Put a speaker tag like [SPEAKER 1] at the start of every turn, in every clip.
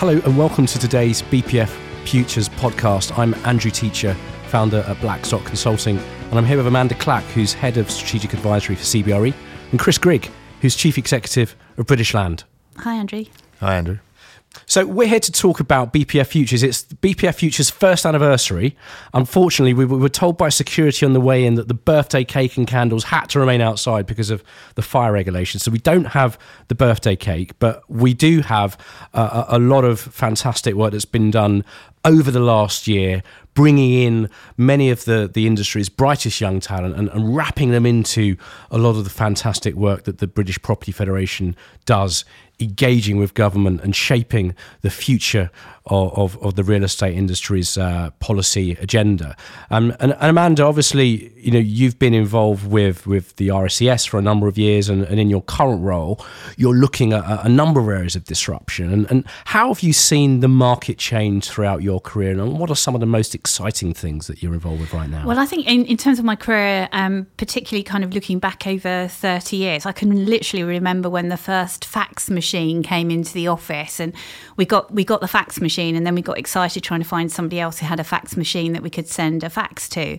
[SPEAKER 1] Hello and welcome to today's BPF Futures podcast. I'm Andrew Teacher, founder at Blackstock Consulting, and I'm here with Amanda Clack, who's head of strategic advisory for CBRE, and Chris Grigg, who's chief executive of British Land.
[SPEAKER 2] Hi, Andrew.
[SPEAKER 3] Hi, Andrew.
[SPEAKER 1] So we're here to talk about BPF Futures. It's BPF Futures' first anniversary. Unfortunately, we were told by security on the way in that the birthday cake and candles had to remain outside because of the fire regulations. So we don't have the birthday cake, but we do have uh, a lot of fantastic work that's been done over the last year, bringing in many of the, the industry's brightest young talent and, and wrapping them into a lot of the fantastic work that the British Property Federation does engaging with government and shaping the future of, of, of the real estate industry's uh, policy agenda. Um, and, and, Amanda, obviously, you know you've been involved with with the RICS for a number of years, and, and in your current role, you're looking at a, a number of areas of disruption. And, and how have you seen the market change throughout your career, and what are some of the most exciting things that you're involved with right now?
[SPEAKER 2] Well, I think in, in terms of my career, um, particularly kind of looking back over 30 years, I can literally remember when the first fax machine came into the office, and we got we got the fax machine machine. And then we got excited trying to find somebody else who had a fax machine that we could send a fax to.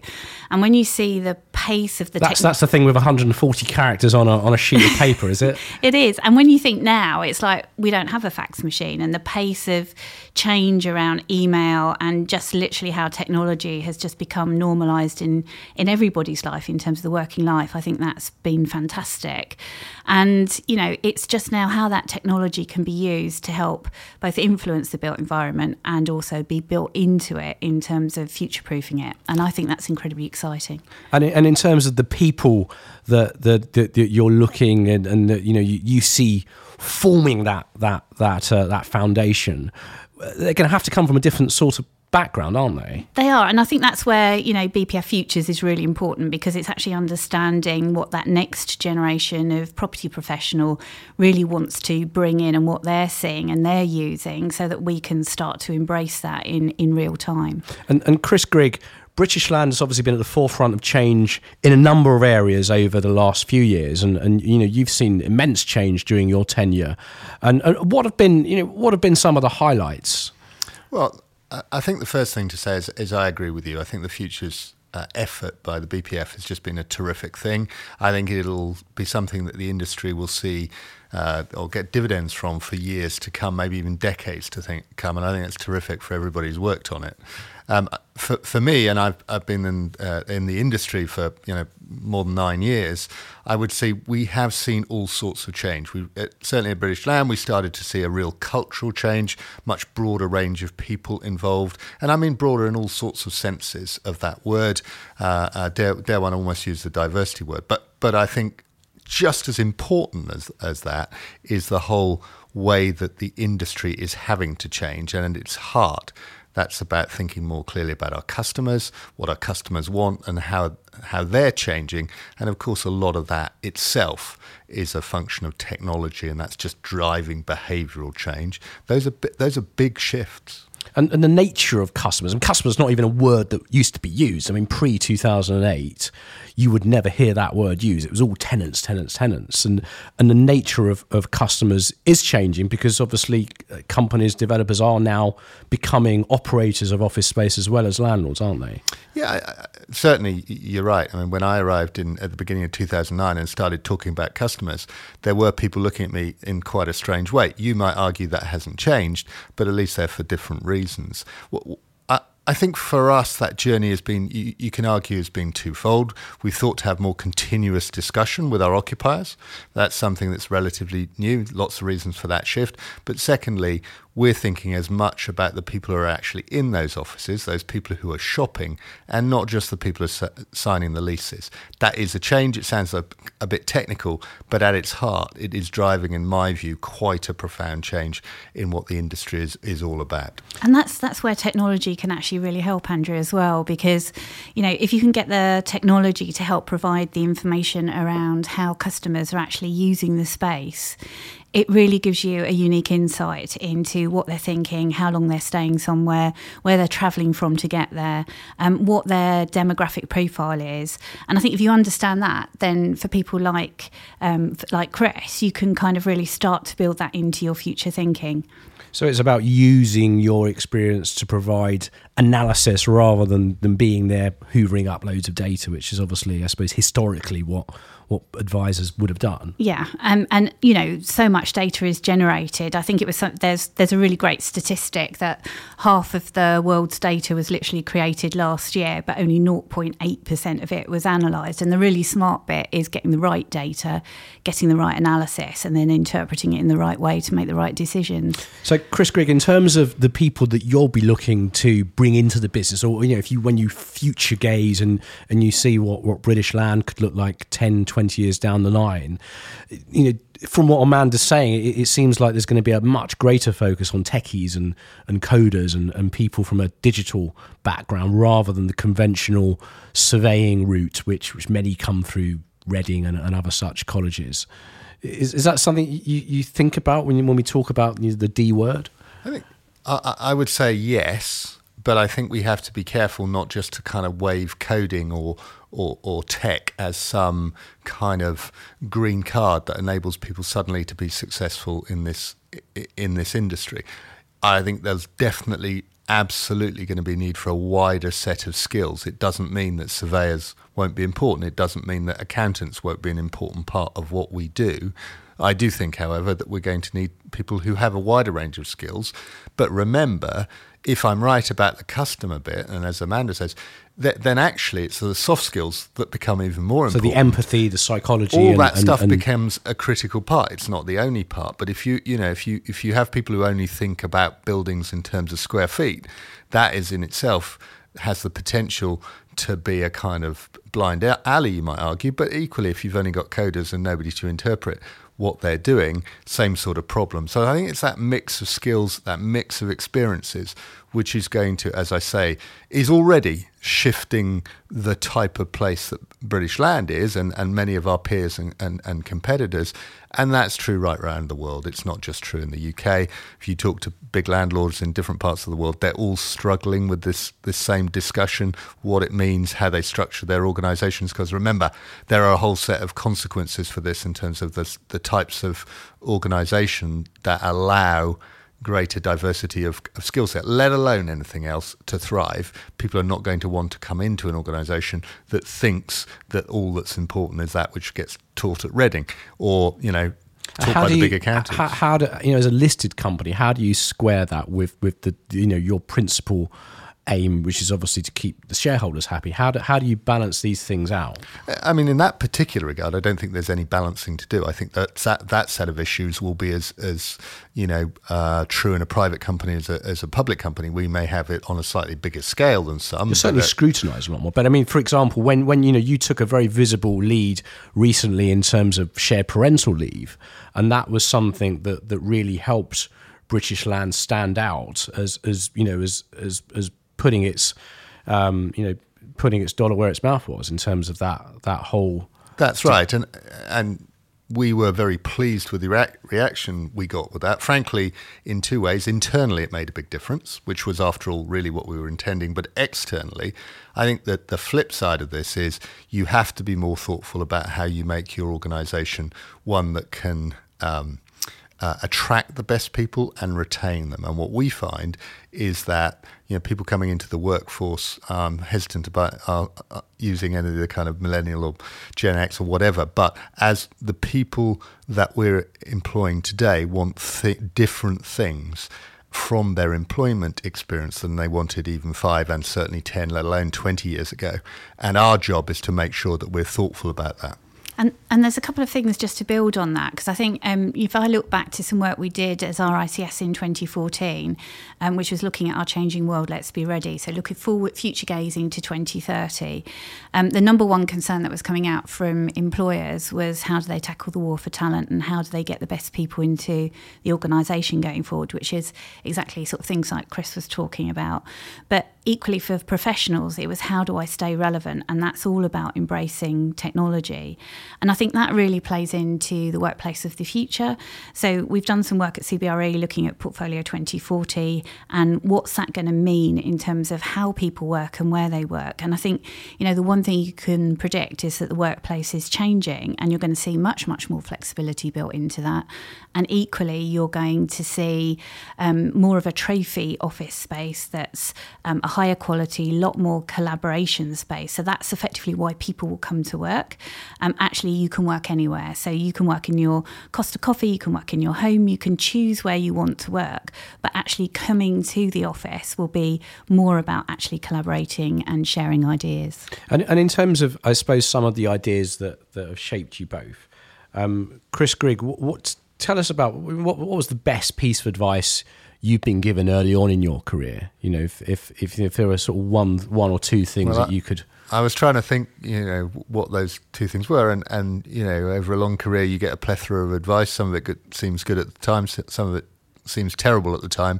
[SPEAKER 2] And when you see the pace of the
[SPEAKER 1] that's, that's the thing with 140 characters on a, on a sheet of paper, is it?
[SPEAKER 2] it is. And when you think now, it's like we don't have a fax machine. And the pace of change around email and just literally how technology has just become normalized in, in everybody's life in terms of the working life, I think that's been fantastic. And, you know, it's just now how that technology can be used to help both influence the built environment and also be built into it in terms of future proofing it. And I think that's incredibly exciting.
[SPEAKER 1] And, and in terms of the people that, that, that, that you're looking and, and that, you know, you, you see forming that, that, that, uh, that foundation, they're going to have to come from a different sort of background, aren't they?
[SPEAKER 2] They are, and I think that's where you know BPF Futures is really important because it's actually understanding what that next generation of property professional really wants to bring in and what they're seeing and they're using, so that we can start to embrace that in in real time.
[SPEAKER 1] And, and Chris Grigg. British Land has obviously been at the forefront of change in a number of areas over the last few years, and, and you know you've seen immense change during your tenure. And, and what have been you know what have been some of the highlights?
[SPEAKER 3] Well, I think the first thing to say is, is I agree with you. I think the futures uh, effort by the BPF has just been a terrific thing. I think it'll be something that the industry will see uh, or get dividends from for years to come, maybe even decades to think come. And I think it's terrific for everybody who's worked on it. Um, for, for me, and I've, I've been in, uh, in the industry for you know more than nine years, I would say we have seen all sorts of change. We certainly at British Land, we started to see a real cultural change, much broader range of people involved, and I mean broader in all sorts of senses of that word. Uh, uh, dare, dare one almost use the diversity word, but but I think just as important as, as that is the whole way that the industry is having to change and its heart. That's about thinking more clearly about our customers, what our customers want, and how how they're changing. And of course, a lot of that itself is a function of technology, and that's just driving behavioural change. Those are those are big shifts.
[SPEAKER 1] And, and the nature of customers, and customers not even a word that used to be used. I mean, pre 2008, you would never hear that word used. It was all tenants, tenants, tenants. And, and the nature of, of customers is changing because obviously uh, companies, developers are now becoming operators of office space as well as landlords, aren't they?
[SPEAKER 3] Yeah, certainly you're right. I mean, when I arrived in at the beginning of 2009 and started talking about customers, there were people looking at me in quite a strange way. You might argue that hasn't changed, but at least they're for different reasons. I think for us, that journey has been, you, can argue, has been twofold. We've thought to have more continuous discussion with our occupiers. That's something that's relatively new, lots of reasons for that shift. But secondly, we're thinking as much about the people who are actually in those offices, those people who are shopping, and not just the people who are signing the leases. That is a change. It sounds a, a bit technical, but at its heart, it is driving, in my view, quite a profound change in what the industry is, is all about.
[SPEAKER 2] And that's that's where technology can actually really help, Andrew, as well, because you know if you can get the technology to help provide the information around how customers are actually using the space it really gives you a unique insight into what they're thinking, how long they're staying somewhere, where they're travelling from to get there, um, what their demographic profile is. And I think if you understand that, then for people like um, like Chris, you can kind of really start to build that into your future thinking.
[SPEAKER 1] So it's about using your experience to provide analysis rather than, than being there hoovering up loads of data, which is obviously, I suppose, historically what what advisors would have done.
[SPEAKER 2] Yeah, um, and you know, so much data is generated. I think it was some, there's there's a really great statistic that half of the world's data was literally created last year, but only 0.8 percent of it was analysed. And the really smart bit is getting the right data, getting the right analysis, and then interpreting it in the right way to make the right decisions.
[SPEAKER 1] So, Chris Grigg, in terms of the people that you'll be looking to bring into the business, or you know, if you when you future gaze and and you see what what British Land could look like 10, 20 20 years down the line, you know, from what Amanda's saying, it, it, seems like there's going to be a much greater focus on techies and, and coders and, and people from a digital background rather than the conventional surveying route, which, which many come through Reading and, and other such colleges. Is, is that something you, you think about when, you, when we talk about the D word?
[SPEAKER 3] I think I, I would say yes, but I think we have to be careful not just to kind of wave coding or or, or tech as some kind of green card that enables people suddenly to be successful in this in this industry. I think there's definitely absolutely going to be need for a wider set of skills. It doesn't mean that surveyors won't be important. It doesn't mean that accountants won't be an important part of what we do. I do think, however, that we're going to need people who have a wider range of skills. But remember, if I'm right about the customer bit, and as Amanda says, th- then actually it's the soft skills that become even more
[SPEAKER 1] so
[SPEAKER 3] important.
[SPEAKER 1] So the empathy, the psychology,
[SPEAKER 3] all
[SPEAKER 1] and,
[SPEAKER 3] that
[SPEAKER 1] and,
[SPEAKER 3] stuff
[SPEAKER 1] and
[SPEAKER 3] becomes a critical part. It's not the only part, but if you you know if you if you have people who only think about buildings in terms of square feet, that is in itself has the potential to be a kind of blind alley, you might argue. But equally, if you've only got coders and nobody to interpret what they're doing, same sort of problem. So I think it's that mix of skills, that mix of experiences, which is going to, as I say, is already shifting the type of place that British land is and, and many of our peers and, and, and competitors. And that's true right around the world. It's not just true in the UK. If you talk to big landlords in different parts of the world, they're all struggling with this, this same discussion, what it means, how they structure their organizations. Because remember, there are a whole set of consequences for this in terms of the, the types of organization that allow greater diversity of, of skill set, let alone anything else, to thrive, people are not going to want to come into an organisation that thinks that all that's important is that which gets taught at Reading, or you know. Taught how by the
[SPEAKER 1] you,
[SPEAKER 3] big accountants.
[SPEAKER 1] How, how do you know as a listed company? How do you square that with with the you know your principal aim, which is obviously to keep the shareholders happy. How do, how do you balance these things out?
[SPEAKER 3] I mean, in that particular regard, I don't think there's any balancing to do. I think that that, that set of issues will be as, as you know, uh, true in a private company as a, as a public company. We may have it on a slightly bigger scale than some.
[SPEAKER 1] You're certainly scrutinised a lot more. But I mean, for example, when, when you know you took a very visible lead recently in terms of shared parental leave, and that was something that, that really helped British Land stand out as, as you know, as, as, as putting its um, you know putting its dollar where its mouth was in terms of that that whole.
[SPEAKER 3] That's right, and and we were very pleased with the rea- reaction we got with that. Frankly, in two ways. Internally, it made a big difference, which was, after all, really what we were intending. But externally, I think that the flip side of this is you have to be more thoughtful about how you make your organisation one that can. Um, uh, attract the best people and retain them. And what we find is that you know people coming into the workforce um, hesitant about uh, uh, using any of the kind of millennial or Gen X or whatever. But as the people that we're employing today want th- different things from their employment experience than they wanted even five and certainly 10, let alone 20 years ago. And our job is to make sure that we're thoughtful about that.
[SPEAKER 2] And, and there's a couple of things just to build on that because I think um, if I look back to some work we did as RICS in 2014, um, which was looking at our changing world, let's be ready. So looking forward, future gazing to 2030. Um, the number one concern that was coming out from employers was how do they tackle the war for talent and how do they get the best people into the organisation going forward, which is exactly sort of things like Chris was talking about. But equally for professionals, it was how do I stay relevant? And that's all about embracing technology. And I think that really plays into the workplace of the future. So we've done some work at CBRE looking at Portfolio 2040 and what's that going to mean in terms of how people work and where they work. And I think, you know, the one thing you can predict is that the workplace is changing and you're going to see much, much more flexibility built into that. And equally, you're going to see um, more of a trophy office space that's um, a higher quality, lot more collaboration space. So that's effectively why people will come to work. Um, actually, you can work anywhere. So you can work in your Costa Coffee, you can work in your home, you can choose where you want to work. But actually, coming to the office will be more about actually collaborating and sharing ideas.
[SPEAKER 1] And, and in terms of, I suppose, some of the ideas that, that have shaped you both, um, Chris Grigg, what, what, tell us about what, what was the best piece of advice you've been given early on in your career? You know, if if if, if there were sort of one one or two things well, that you could.
[SPEAKER 3] I was trying to think, you know, what those two things were, and and you know, over a long career, you get a plethora of advice. Some of it good, seems good at the time, some of it seems terrible at the time.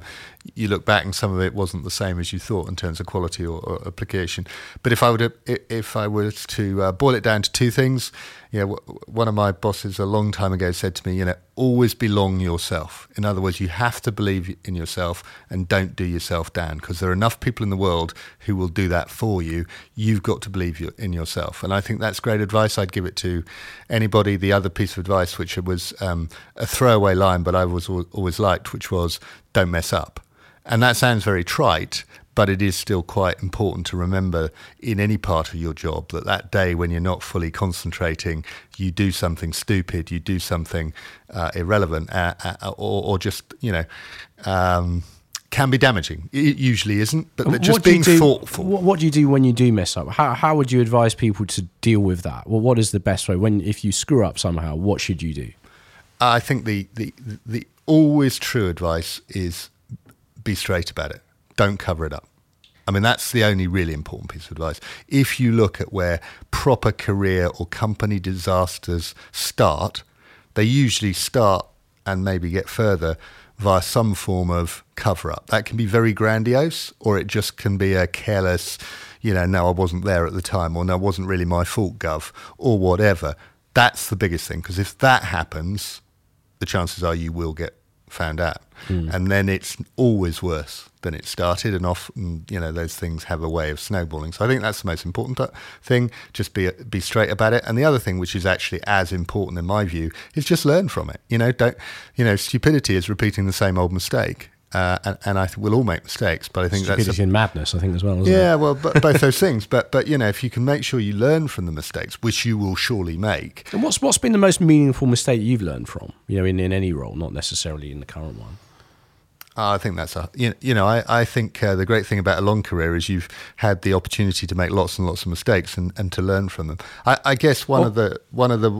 [SPEAKER 3] You look back, and some of it wasn't the same as you thought in terms of quality or, or application. But if I to, if I were to uh, boil it down to two things, you know, one of my bosses a long time ago said to me, you know, always belong yourself. In other words, you have to believe in yourself and don't do yourself down because there are enough people in the world who will do that for you. You've got to believe in yourself. And I think that's great advice. I'd give it to anybody. The other piece of advice, which was um, a throwaway line, but I was always liked, which was don't mess up. And that sounds very trite, but it is still quite important to remember in any part of your job that that day when you're not fully concentrating, you do something stupid, you do something uh, irrelevant, uh, uh, or, or, just you know. Um, can be damaging. It usually isn't, but just being
[SPEAKER 1] do,
[SPEAKER 3] thoughtful.
[SPEAKER 1] What, what, do you do when you do mess up? How, how would you advise people to deal with that? Well, what is the best way when if you screw up somehow? What should you do?
[SPEAKER 3] I think the the the always true advice is be straight about it don't cover it up. I mean, that's the only really important piece of advice. If you look at where proper career or company disasters start, they usually start and maybe get further via some form of cover up. That can be very grandiose, or it just can be a careless, you know, no, I wasn't there at the time, or no, it wasn't really my fault, Gov, or whatever. That's the biggest thing, because if that happens, the chances are you will get found out. Mm. And then it's always worse than it started. And often, you know, those things have a way of snowballing. So I think that's the most important thing. Just be, be straight about it. And the other thing, which is actually as important in my view, is just learn from it. You know, don't, you know, stupidity is repeating the same old mistake. Uh, and, and, I think we'll all make mistakes, but I think
[SPEAKER 1] Stupidity
[SPEAKER 3] that's
[SPEAKER 1] a, and madness. I think as well.
[SPEAKER 3] yeah,
[SPEAKER 1] it?
[SPEAKER 3] well, both those things. But but you know, if you can make sure you learn from the mistakes, which you will surely make.
[SPEAKER 1] And what's what's been the most meaningful mistake you've learned from? You know, in, in any role, not necessarily in the current one.
[SPEAKER 3] I think that's a you, you know I I think uh, the great thing about a long career is you've had the opportunity to make lots and lots of mistakes and, and to learn from them. I, I guess one well, of the one of the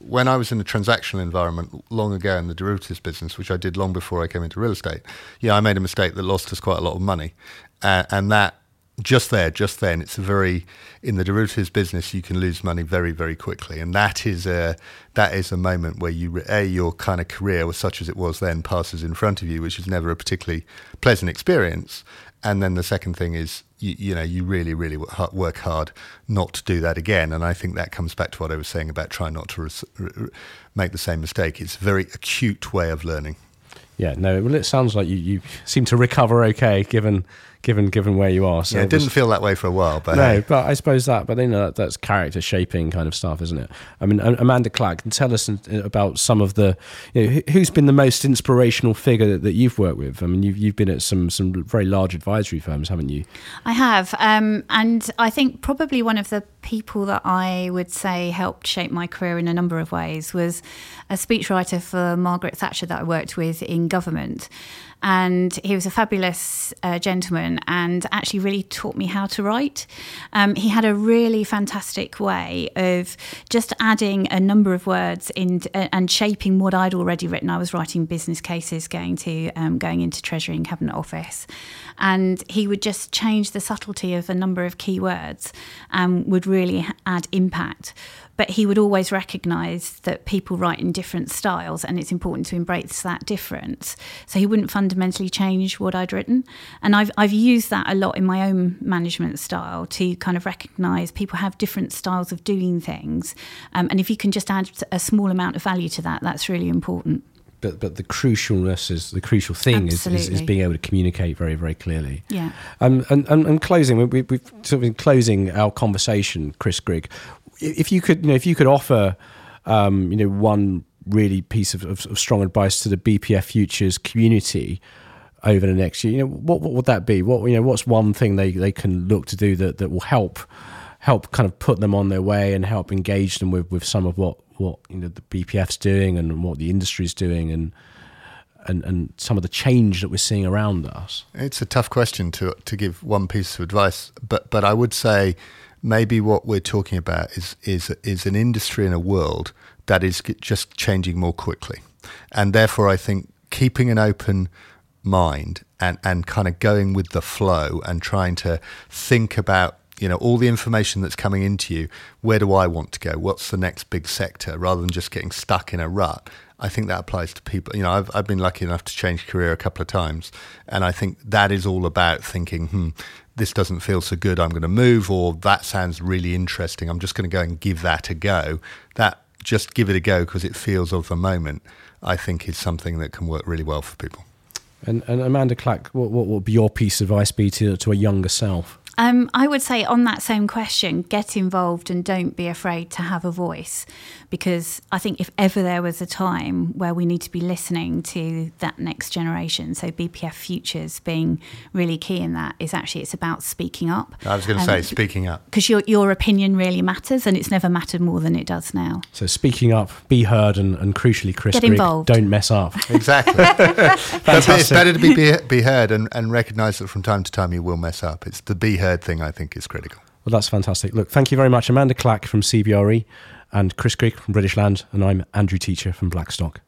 [SPEAKER 3] when I was in a transactional environment long ago in the derivatives business, which I did long before I came into real estate, yeah, I made a mistake that lost us quite a lot of money, uh, and that just there, just then, it's a very in the derivatives business you can lose money very, very quickly, and that is a that is a moment where you a your kind of career, such as it was then, passes in front of you, which is never a particularly pleasant experience. And then the second thing is you, you know you really, really work hard not to do that again, and I think that comes back to what I was saying about trying not to make the same mistake. It's a very acute way of learning.
[SPEAKER 1] Yeah, no. Well, it sounds like you, you seem to recover okay, given given given where you are.
[SPEAKER 3] So yeah, it didn't was, feel that way for a while, but
[SPEAKER 1] no.
[SPEAKER 3] Hey.
[SPEAKER 1] But I suppose that, but then that, that's character shaping kind of stuff, isn't it? I mean, Amanda Clack, can tell us about some of the, you know, who's been the most inspirational figure that, that, you've worked with. I mean, you've you've been at some some very large advisory firms, haven't you?
[SPEAKER 2] I have, um, and I think probably one of the people that I would say helped shape my career in a number of ways was a speechwriter for Margaret Thatcher that I worked with in government and he was a fabulous uh, gentleman and actually really taught me how to write. Um, he had a really fantastic way of just adding a number of words in uh, and shaping what I'd already written. I was writing business cases going to um, going into Treasury and Cabinet Office, and he would just change the subtlety of a number of keywords and would really add impact. But he would always recognise that people write in different styles, and it's important to embrace that difference. So he wouldn't fundamentally change what I'd written, and I've I've used that a lot in my own management style to kind of recognise people have different styles of doing things, um, and if you can just add a small amount of value to that, that's really important
[SPEAKER 1] but but the crucialness is the crucial thing is, is, is, being able to communicate very very clearly.
[SPEAKER 2] Yeah.
[SPEAKER 1] Um, and, and and closing, we, we've sort of been closing our conversation, Chris Grigg. If you could, you know, if you could offer, um, you know, one really piece of, of, of, strong advice to the BPF Futures community over the next year, you know, what what would that be? What you know, what's one thing they, they can look to do that, that will help help kind of put them on their way and help engage them with, with some of what what you know the BPF's doing and what the industry's doing and and and some of the change that we're seeing around us?
[SPEAKER 3] It's a tough question to to give one piece of advice, but but I would say maybe what we're talking about is is is an industry and a world that is just changing more quickly, and therefore I think keeping an open mind and and kind of going with the flow and trying to think about you know all the information that's coming into you where do i want to go? What's the next big sector? Rather than just getting stuck in a rut. I think that applies to people. You know i've, I've been lucky enough to change career a couple of times. And i think that is all about thinking hmm this doesn't feel so good i'm going to move or that sounds really interesting i'm just going to go and give that a go that just give it a go because it feels of the moment i think is something that can work really well for people
[SPEAKER 1] and, and Amanda Clack, what, what would be your piece of advice be to, to a younger self?
[SPEAKER 2] Um, I would say on that same question, get involved and don't be afraid to have a voice, because I think if ever there was a time where we need to be listening to that next generation, so BPF Futures being really key in that is actually it's about speaking up.
[SPEAKER 3] I was going to um, say speaking up
[SPEAKER 2] because your your opinion really matters, and it's never mattered more than it does now.
[SPEAKER 1] So speaking up, be heard, and, and crucially, Chris,
[SPEAKER 2] get involved.
[SPEAKER 1] don't mess up.
[SPEAKER 3] Exactly. it's better to be, be, be heard and, and recognise that from time to time you will mess up. It's the be heard thing I think is critical.
[SPEAKER 1] Well, that's fantastic. Look, thank you very much, Amanda Clack from CBRE and Chris Grigg from British Land, and I'm Andrew Teacher from Blackstock.